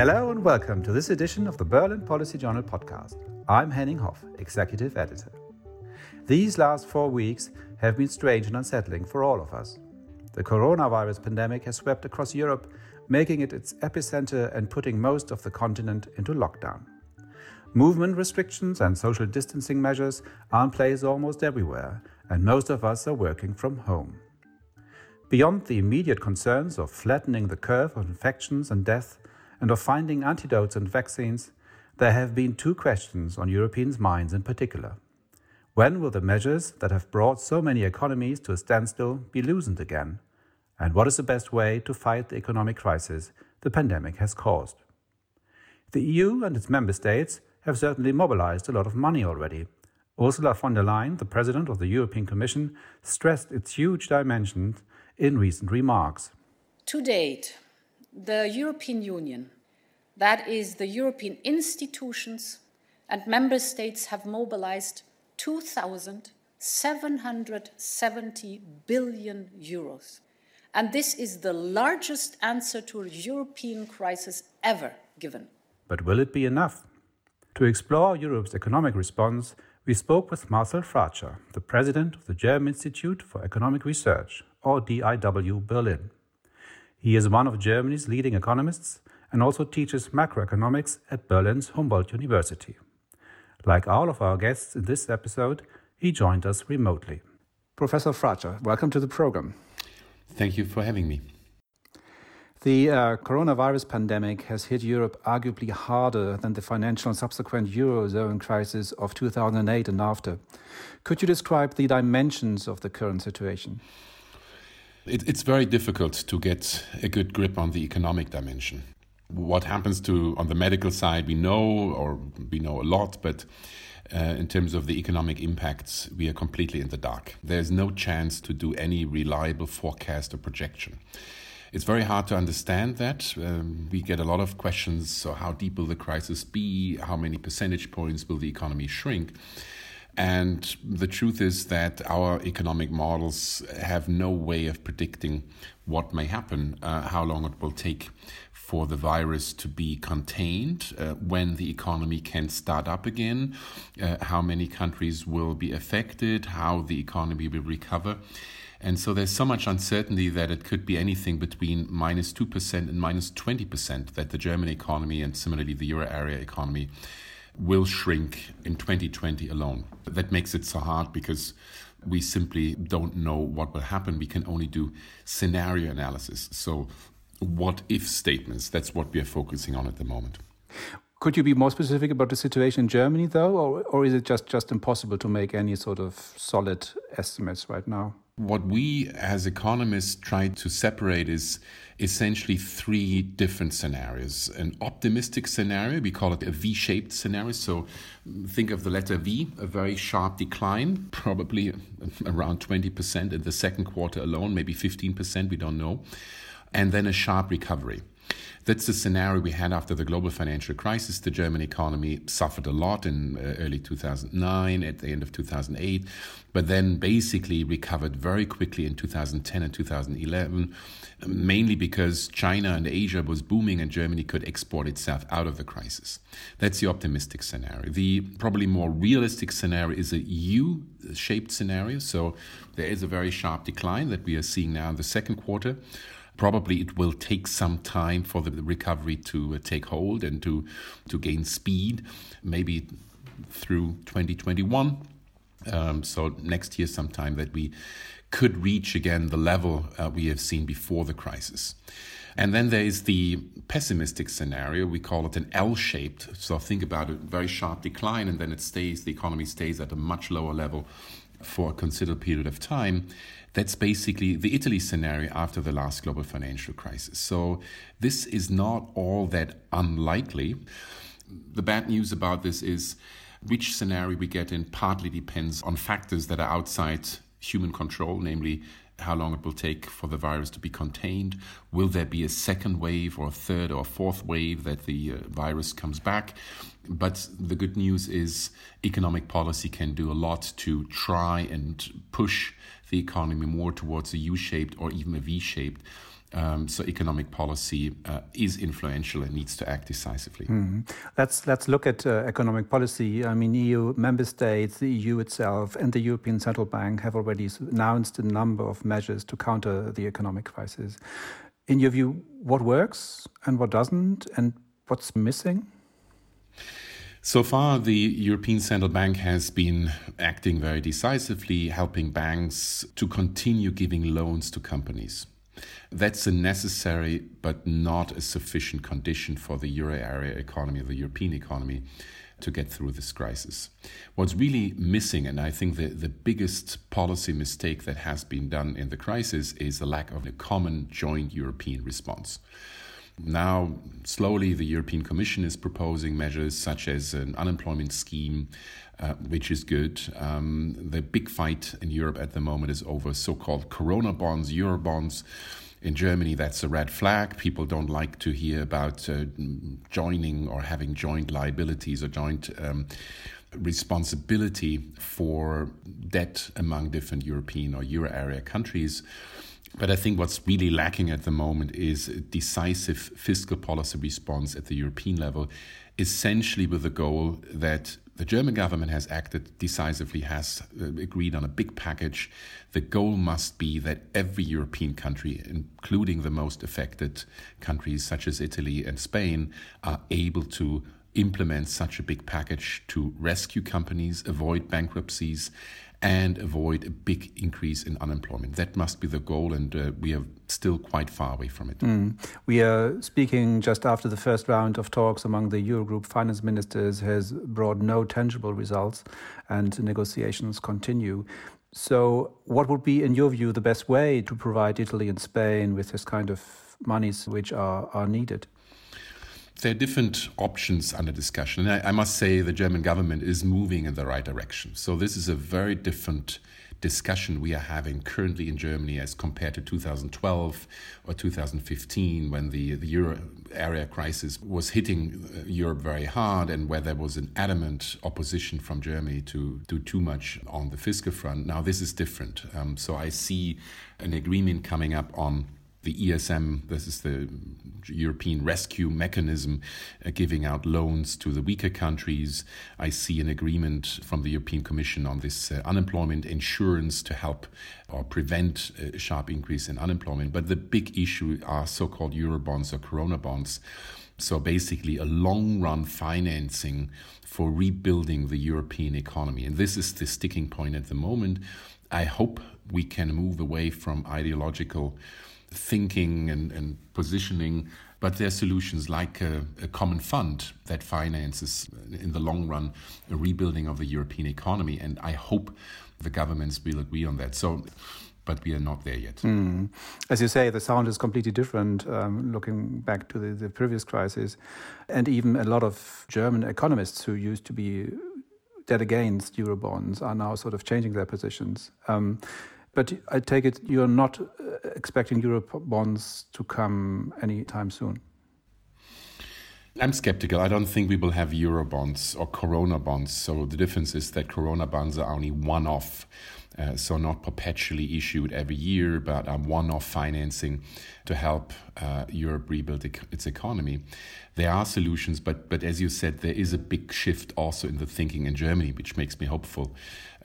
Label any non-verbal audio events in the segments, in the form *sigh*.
Hello and welcome to this edition of the Berlin Policy Journal podcast. I'm Henning Hoff, Executive Editor. These last four weeks have been strange and unsettling for all of us. The coronavirus pandemic has swept across Europe, making it its epicenter and putting most of the continent into lockdown. Movement restrictions and social distancing measures are in place almost everywhere, and most of us are working from home. Beyond the immediate concerns of flattening the curve of infections and death, and of finding antidotes and vaccines, there have been two questions on Europeans' minds in particular. When will the measures that have brought so many economies to a standstill be loosened again? And what is the best way to fight the economic crisis the pandemic has caused? The EU and its member states have certainly mobilized a lot of money already. Ursula von der Leyen, the president of the European Commission, stressed its huge dimensions in recent remarks. To date, the European Union, that is, the European institutions and member states, have mobilized 2,770 billion euros. And this is the largest answer to a European crisis ever given. But will it be enough? To explore Europe's economic response, we spoke with Marcel Fratzscher, the president of the German Institute for Economic Research, or DIW Berlin. He is one of Germany's leading economists and also teaches macroeconomics at Berlin's Humboldt University. Like all of our guests in this episode, he joined us remotely. Professor Fratzscher, welcome to the program. Thank you for having me. The uh, coronavirus pandemic has hit Europe arguably harder than the financial and subsequent Eurozone crisis of 2008 and after. Could you describe the dimensions of the current situation? It, it's very difficult to get a good grip on the economic dimension. What happens to on the medical side, we know, or we know a lot, but uh, in terms of the economic impacts, we are completely in the dark. There's no chance to do any reliable forecast or projection. It's very hard to understand that. Um, we get a lot of questions. So, how deep will the crisis be? How many percentage points will the economy shrink? And the truth is that our economic models have no way of predicting what may happen, uh, how long it will take for the virus to be contained, uh, when the economy can start up again, uh, how many countries will be affected, how the economy will recover. And so there's so much uncertainty that it could be anything between minus 2% and minus 20% that the German economy and similarly the euro area economy will shrink in 2020 alone. That makes it so hard because we simply don't know what will happen. We can only do scenario analysis. So, what if statements, that's what we are focusing on at the moment. Could you be more specific about the situation in Germany, though, or, or is it just, just impossible to make any sort of solid estimates right now? What we as economists try to separate is essentially three different scenarios. An optimistic scenario, we call it a V shaped scenario. So think of the letter V, a very sharp decline, *laughs* probably around 20% in the second quarter alone, maybe 15%, we don't know. And then a sharp recovery. That's the scenario we had after the global financial crisis. The German economy suffered a lot in uh, early 2009, at the end of 2008, but then basically recovered very quickly in 2010 and 2011, mainly because China and Asia was booming and Germany could export itself out of the crisis. That's the optimistic scenario. The probably more realistic scenario is a U shaped scenario. So there is a very sharp decline that we are seeing now in the second quarter probably it will take some time for the recovery to uh, take hold and to to gain speed, maybe through 2021. Um, so next year, sometime that we could reach again the level uh, we have seen before the crisis. And then there is the pessimistic scenario. We call it an L shaped. So think about a very sharp decline, and then it stays, the economy stays at a much lower level for a considerable period of time. That's basically the Italy scenario after the last global financial crisis. So this is not all that unlikely. The bad news about this is which scenario we get in partly depends on factors that are outside human control, namely how long it will take for the virus to be contained. Will there be a second wave or a third or a fourth wave that the uh, virus comes back? But the good news is economic policy can do a lot to try and push the economy more towards a U shaped or even a V shaped. Um, so economic policy uh, is influential and needs to act decisively. Mm. Let's let's look at uh, economic policy. I mean, EU member states, the EU itself, and the European Central Bank have already announced a number of measures to counter the economic crisis. In your view, what works and what doesn't, and what's missing? So far, the European Central Bank has been acting very decisively, helping banks to continue giving loans to companies. That's a necessary but not a sufficient condition for the euro area economy, the European economy, to get through this crisis. What's really missing, and I think the, the biggest policy mistake that has been done in the crisis, is the lack of a common joint European response. Now, slowly, the European Commission is proposing measures such as an unemployment scheme, uh, which is good. Um, the big fight in Europe at the moment is over so called Corona bonds, Euro bonds. In Germany, that's a red flag. People don't like to hear about uh, joining or having joint liabilities or joint. Um, responsibility for debt among different European or Euro area countries. But I think what's really lacking at the moment is a decisive fiscal policy response at the European level, essentially with the goal that the German government has acted decisively, has uh, agreed on a big package. The goal must be that every European country, including the most affected countries such as Italy and Spain, are able to implement such a big package to rescue companies, avoid bankruptcies, and avoid a big increase in unemployment. That must be the goal, and uh, we are still quite far away from it. Mm. We are speaking just after the first round of talks among the Eurogroup finance ministers has brought no tangible results, and negotiations continue. So, what would be, in your view, the best way to provide Italy and Spain with this kind of monies which are, are needed? There are different options under discussion. And I, I, must say the German government is moving in the right direction. So this is a very different discussion we are having currently in Germany as compared to 2012 or 2015 when the, the euro area crisis was hitting uh, Europe very hard and where there was an adamant opposition from Germany to do too much on the fiscal front. Now this is different. Um, so I see an agreement coming up on the ESM, this is the European Rescue Mechanism, uh, giving out loans to the weaker countries. I see an agreement from the European Commission on this uh, unemployment insurance to help or prevent a sharp increase in unemployment. But the big issue are so called Eurobonds or Corona bonds. So basically, a long run financing for rebuilding the European economy. And this is the sticking point at the moment. I hope we can move away from ideological thinking and, and positioning, but there are solutions like a, a, common fund that finances, in the long run, a rebuilding of the European economy. And I hope the governments will agree on that. So, but we are not there yet. Mm. As you say, the sound is completely different um, looking back to the, the previous crisis. And even a lot of German economists who used to be dead against Eurobonds are now sort of changing their positions. Um, but I take it you're not uh, expecting Euro bonds to come anytime soon. I'm skeptical. I don't think we will have Euro bonds or Corona bonds. So the difference is that Corona bonds are only one off. Uh, so not perpetually issued every year, but a one-off financing to help uh, Europe rebuild its economy. There are solutions, but but as you said, there is a big shift also in the thinking in Germany, which makes me hopeful.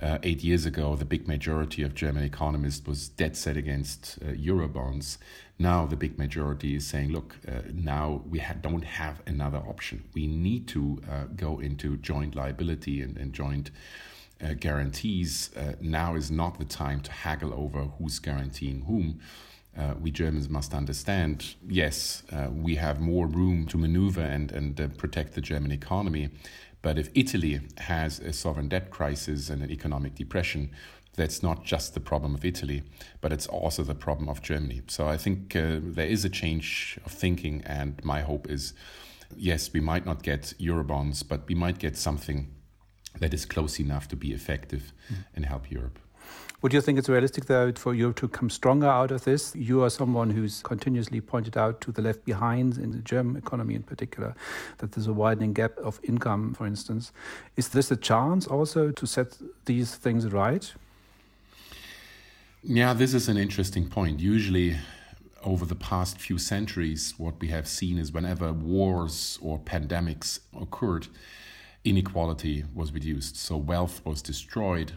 Uh, eight years ago, the big majority of German economists was dead set against uh, Eurobonds. Now the big majority is saying, look, uh, now we ha- don't have another option. We need to uh, go into joint liability and, and joint uh, guarantees. Uh, now is not the time to haggle over who's guaranteeing whom. Uh, we Germans must understand yes, uh, we have more room to maneuver and, and uh, protect the German economy. But if Italy has a sovereign debt crisis and an economic depression, that's not just the problem of Italy, but it's also the problem of Germany. So I think uh, there is a change of thinking, and my hope is yes, we might not get Eurobonds, but we might get something that is close enough to be effective mm. and help Europe. Would you think it's realistic, though, for Europe to come stronger out of this? You are someone who's continuously pointed out to the left behind, in the German economy in particular, that there's a widening gap of income, for instance. Is this a chance also to set these things right? Yeah, this is an interesting point. Usually, over the past few centuries, what we have seen is whenever wars or pandemics occurred, inequality was reduced. So wealth was destroyed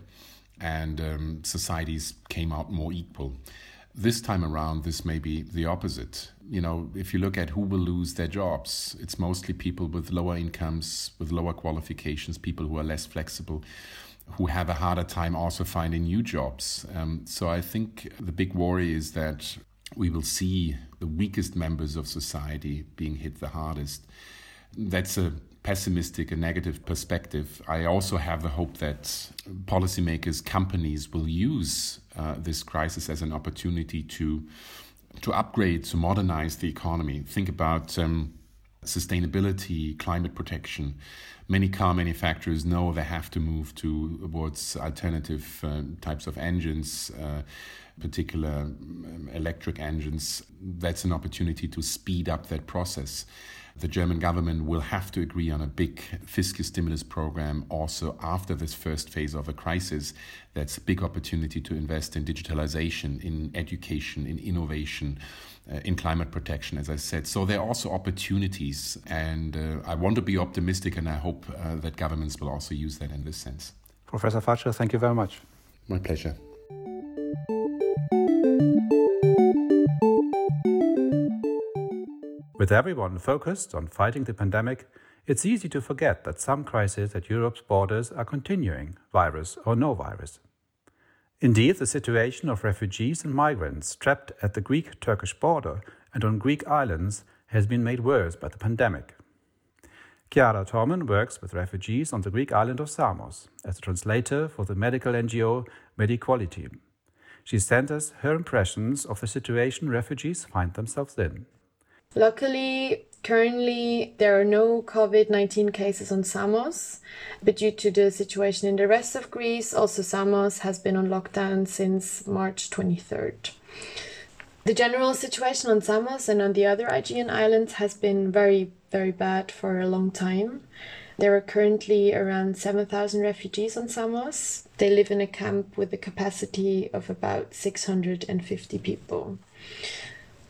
and um, societies came out more equal. This time around, this may be the opposite. You know, if you look at who will lose their jobs, it's mostly people with lower incomes, with lower qualifications, people who are less flexible, who have a harder time also finding new jobs. Um, so I think the big worry is that we will see the weakest members of society being hit the hardest. That's a pessimistic and negative perspective. I also have the hope that policymakers, companies will use uh, this crisis as an opportunity to to upgrade, to modernize the economy. Think about um, sustainability, climate protection. Many car manufacturers know they have to move towards alternative uh, types of engines. Uh, particular um, electric engines, that's an opportunity to speed up that process. The German government will have to agree on a big fiscal stimulus program also after this first phase of a crisis. That's a big opportunity to invest in digitalization, in education, in innovation. Uh, in climate protection, as I said. So there are also opportunities, and uh, I want to be optimistic, and I hope uh, that governments will also use that in this sense. Professor Fratzscher, thank you very much. My pleasure. With everyone focused on fighting the pandemic, it's easy to forget that some crises at Europe's borders are continuing, virus or no virus. Indeed, the situation of refugees and migrants trapped at the Greek Turkish border and on Greek islands has been made worse by the pandemic. Chiara Torman works with refugees on the Greek island of Samos as a translator for the medical NGO Mediquality. She sent us her impressions of the situation refugees find themselves in. Luckily, currently there are no COVID 19 cases on Samos, but due to the situation in the rest of Greece, also Samos has been on lockdown since March 23rd. The general situation on Samos and on the other Aegean islands has been very, very bad for a long time. There are currently around 7,000 refugees on Samos. They live in a camp with a capacity of about 650 people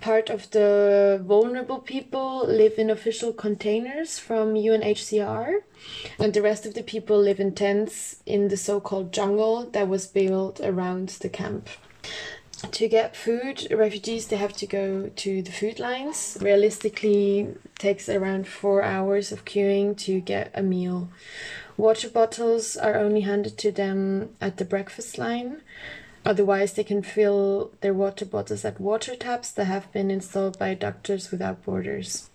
part of the vulnerable people live in official containers from UNHCR, and the rest of the people live in tents in the so called jungle that was built around the camp. To get food, refugees they have to go to the food lines. Realistically, takes around four hours of queuing to get a meal. Water bottles are only handed to them at the breakfast line, Otherwise, they can fill their water bottles at water taps that have been installed by Doctors Without Borders.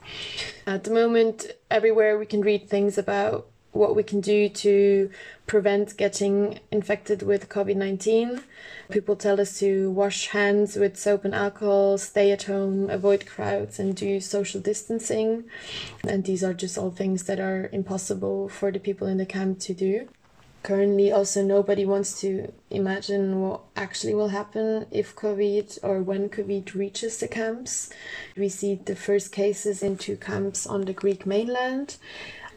At the moment, everywhere we can read things about what we can do to prevent getting infected with COVID 19. People tell us to wash hands with soap and alcohol, stay at home, avoid crowds, and do social distancing. And these are just all things that are impossible for the people in the camp to do currently also nobody wants to imagine what actually will happen if covid or when covid reaches the camps. We see the first cases in two camps on the greek mainland.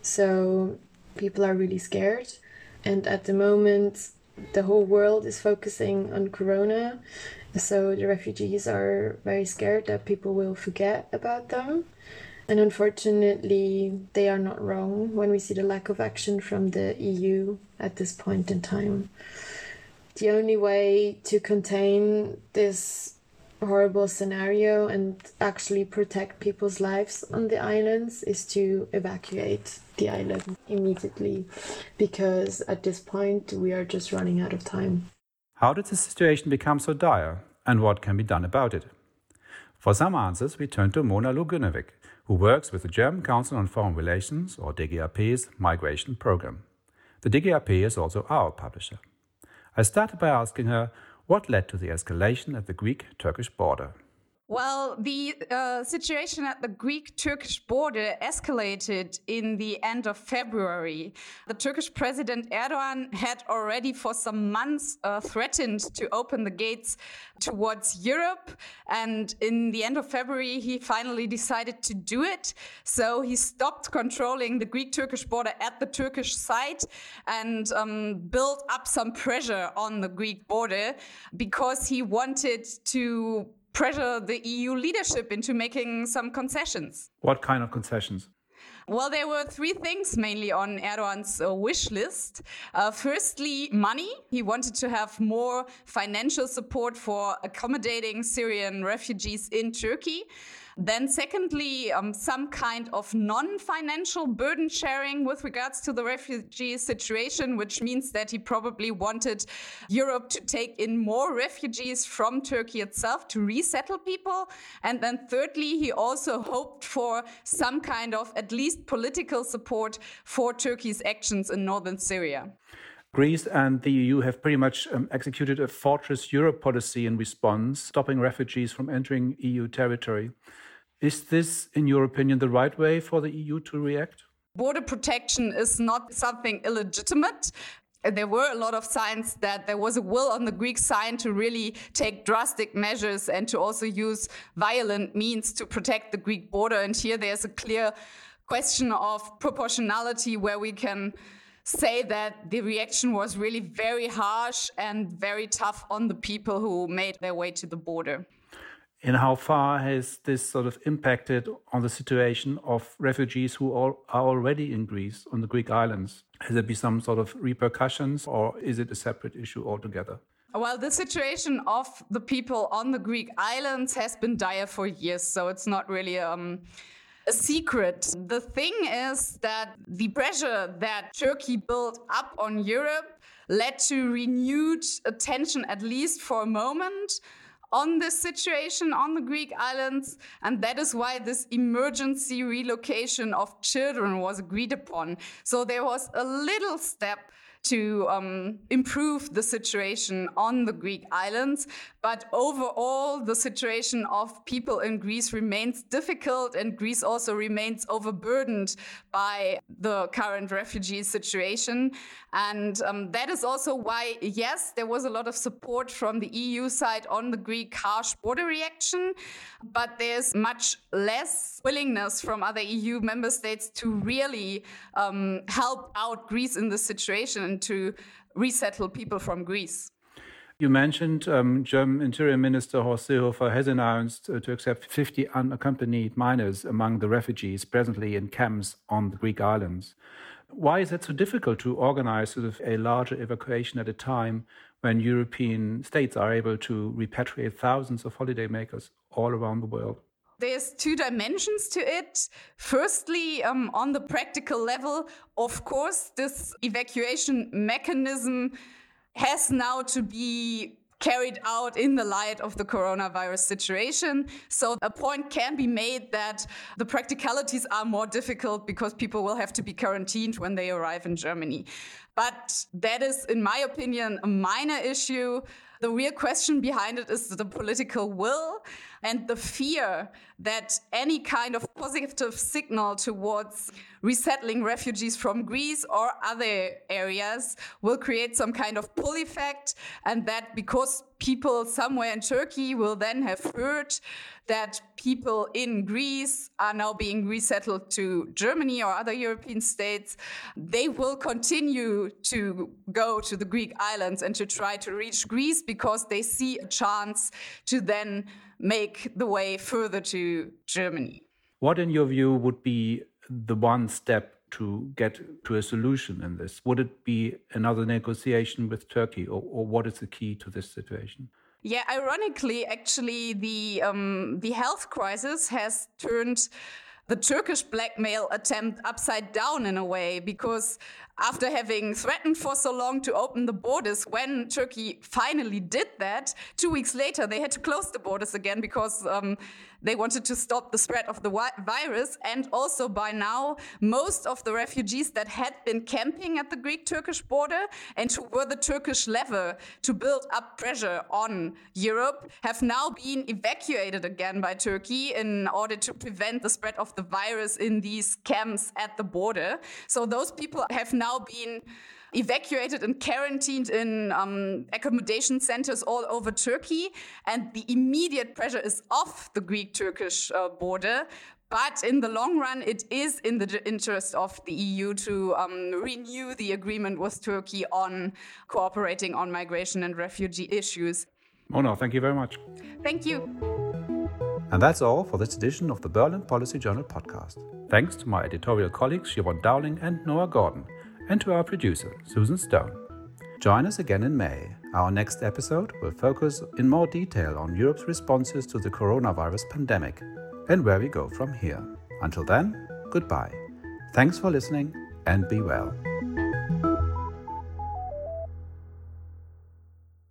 So people are really scared. And at the moment the whole world is focusing on corona. So the refugees are very scared that people will forget about them and unfortunately, they are not wrong when we see the lack of action from the EU at this point in time. The only way to contain this horrible scenario and actually protect people's lives on the islands is to evacuate the island immediately because at this point we are just running out of time. How did the situation become so dire and what can be done about it? For some answers, we turn to Mona Lugunovic, who works with the German Council on Foreign Relations, or DGAP's migration program. The DGAP is also our publisher. I started by asking her what led to the escalation at the Greek Turkish border. Well, the uh, situation at the Greek Turkish border escalated in the end of February. The Turkish President Erdogan had already for some months uh, threatened to open the gates towards Europe. And in the end of February, he finally decided to do it. So he stopped controlling the Greek Turkish border at the Turkish side and um, built up some pressure on the Greek border because he wanted to pressure the EU leadership into making some concessions. What kind of concessions? Well, there were three things mainly on Erdogan's uh, wish list. Uh, firstly, money. He wanted to have more financial support for accommodating Syrian refugees in Turkey. Then, secondly, um, some kind of non financial burden sharing with regards to the refugee situation, which means that he probably wanted Europe to take in more refugees from Turkey itself to resettle people. And then, thirdly, he also hoped for some kind of at least political support for Turkey's actions in northern Syria. Greece and the EU have pretty much um, executed a fortress Europe policy in response, stopping refugees from entering EU territory. Is this, in your opinion, the right way for the EU to react? Border protection is not something illegitimate there were a lot of signs that there was a will on the Greek side to really take drastic measures and to also use violent means to protect the Greek border. And here there's a clear question of proportionality where we can say that the reaction was really very harsh and very tough on the people who made their way to the border. And how far has this sort of impacted on the situation of refugees who are already in Greece, on the Greek islands? Has there been some sort of repercussions, or is it a separate issue altogether? Well, the situation of the people on the Greek islands has been dire for years, so it's not really um, a secret. The thing is that the pressure that Turkey built up on Europe led to renewed attention, at least for a moment on this situation on the Greek islands. And that is why this emergency relocation of children was agreed upon. So there was a little step to um, improve the situation on the Greek islands. But overall, the situation of people in Greece remains difficult, and Greece also remains overburdened by the current refugee situation. And um, that is also why, yes, there was a lot of support from the EU side on the Greek harsh border reaction, but there's much less willingness from other EU member states to really um, help out Greece in this situation and to resettle people from Greece. You mentioned um, German Interior Minister Horst Seehofer has announced uh, to accept 50 unaccompanied minors among the refugees presently in camps on the Greek islands. Why is it so difficult to organize sort of a larger evacuation at a time when European states are able to repatriate thousands of holidaymakers all around the world? There's two dimensions to it. Firstly, um, on the practical level, of course, this evacuation mechanism has now to be carried out in the light of the coronavirus situation. So a point can be made that the practicalities are more difficult because people will have to be quarantined when they arrive in Germany. But that is, in my opinion, a minor issue. The real question behind it is the political will and the fear that any kind of positive signal towards resettling refugees from Greece or other areas will create some kind of pull effect. And that because people somewhere in Turkey will then have heard that people in Greece are now being resettled to Germany or other European states, they will continue to go to the Greek islands and to try to reach Greece because they see a chance to then make the way further to Germany. What, in your view, would be the one step to get to a solution in this? Would it be another negotiation with Turkey, or, or what is the key to this situation? Yeah, ironically, actually, the um, the health crisis has turned the Turkish blackmail attempt upside down in a way because after having threatened for so long to open the borders, when Turkey finally did that, two weeks later they had to close the borders again because um, they wanted to stop the spread of the virus. And also by now, most of the refugees that had been camping at the Greek Turkish border and who were the Turkish lever to build up pressure on Europe have now been evacuated again by Turkey in order to prevent the spread of the virus in these camps at the border. So those people have now been evacuated and quarantined in um, accommodation centers all over Turkey. And the immediate pressure is off the Greek Turkish uh, border. But in the long run, it is in the interest of the EU to um, renew the agreement with Turkey on cooperating on migration and refugee issues. Mona, thank you very much. Thank you. And that's all for this edition of the Berlin Policy Journal podcast. Thanks to my editorial colleagues Siobhan Dowling and Noah Gordon and to our producer, Susan Stone. Join us again in May. Our next episode will focus in more detail on Europe's responses to the coronavirus pandemic and where we go from here. Until then, goodbye. Thanks for listening and be well.